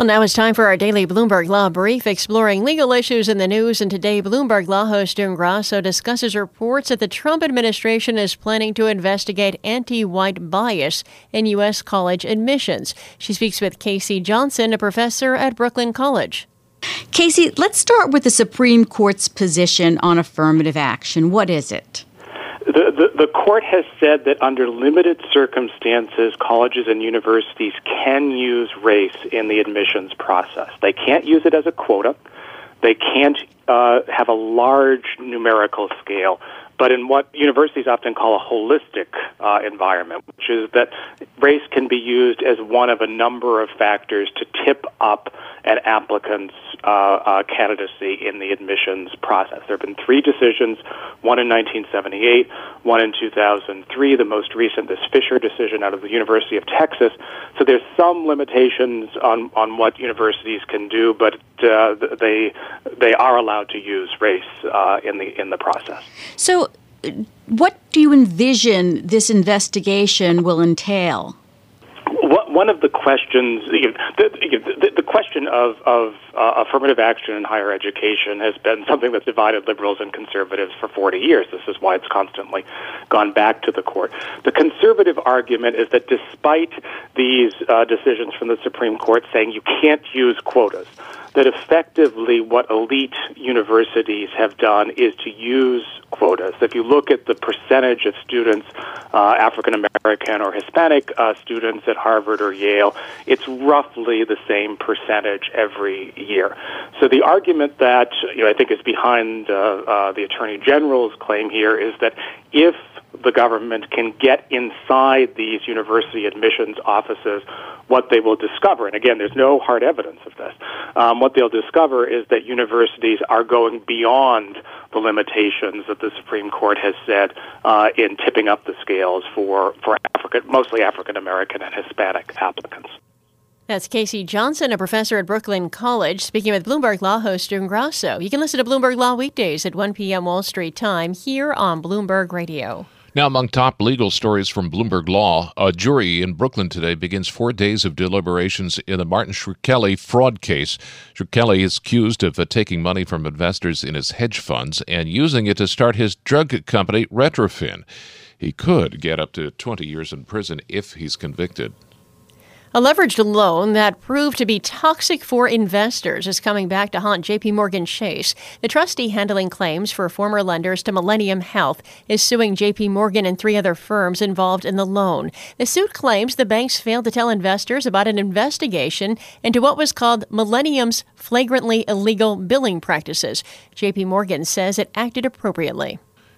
Well, now it's time for our daily Bloomberg Law Brief, exploring legal issues in the news. And today, Bloomberg Law host June Grasso discusses reports that the Trump administration is planning to investigate anti white bias in U.S. college admissions. She speaks with KC Johnson, a professor at Brooklyn College. KC, let's start with the Supreme Court's position on affirmative action. What is it? The, the, the, court has said that under limited circumstances, colleges and universities can use race in the admissions process. They can't use it as a quota. They can't uh, have a large numerical scale, but in what universities often call a holistic uh, environment, which is that race can be used as one of a number of factors to tip up an applicant's uh, uh, candidacy in the admissions process. There have been three decisions, one in 1978, one in 2003, the most recent, this Fisher decision out of the University of Texas. So there's some limitations on, on what universities can do, but uh, they, they are allowed to use race uh, in, the, in the process. So what do you envision this investigation will entail? One of the questions, the, the, question of, of uh, affirmative action in higher education has been something that's divided liberals and conservatives for 40 years. This is why it's constantly gone back to the court. The conservative argument is that despite these uh, decisions from the Supreme Court saying you can't use quotas, that effectively what elite universities have done is to use quotas. If you look at the percentage of students, uh, African American or Hispanic uh, students at Harvard or Yale, it's roughly the same percentage every year. So the argument that you know, I think is behind uh, uh the Attorney General's claim here is that if the government can get inside these university admissions offices, what they will discover, and again, there's no hard evidence of this, um, what they'll discover is that universities are going beyond the limitations that the Supreme Court has said uh, in tipping up the scales for, for African, mostly African American and Hispanic applicants. That's KC Johnson, a professor at Brooklyn College, speaking with Bloomberg Law host June Grasso. You can listen to Bloomberg Law weekdays at 1 p.m. Wall Street time here on Bloomberg Radio. Now, among top legal stories from Bloomberg Law, a jury in Brooklyn today begins four days of deliberations in the Martin Shkreli fraud case. Shkreli is accused of uh, taking money from investors in his hedge funds and using it to start his drug company, Retrophin. He could get up to 20 years in prison if he's convicted. A leveraged loan that proved to be toxic for investors is coming back to haunt JP Morgan Chase. The trustee handling claims for former lenders to Millennium Health is suing JP Morgan and three other firms involved in the loan. The suit claims the banks failed to tell investors about an investigation into what was called Millennium's flagrantly illegal billing practices. JP Morgan says it acted appropriately.